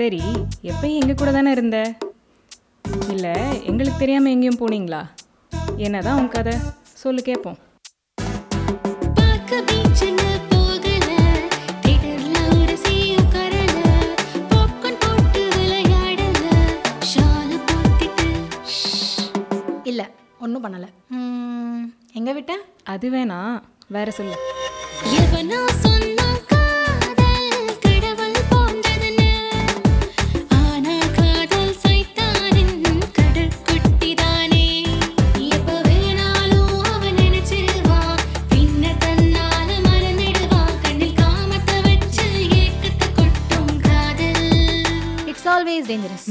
சரி எப்பயும் எங்கள் கூட தானே இருந்த? இல்லை எங்களுக்கு தெரியாமல் எங்கேயும் போனீங்களா? என்ன தான் உன் கதை? சொல்லு கேட்போம் இல்லை ஒன்றும் பண்ணலை. எங்கே விட்டேன் அது வேணாம் வேற சொல்லு. it's always dangerous.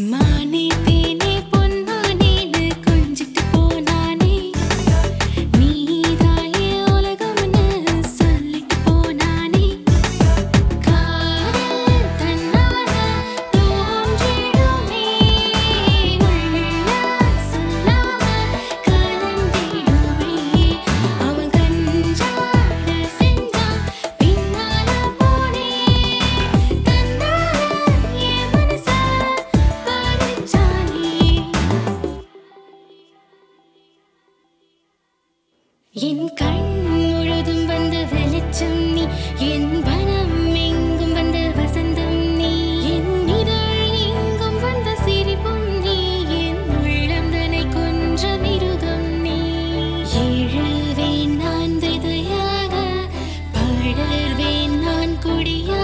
விடவேன் நான் குடியா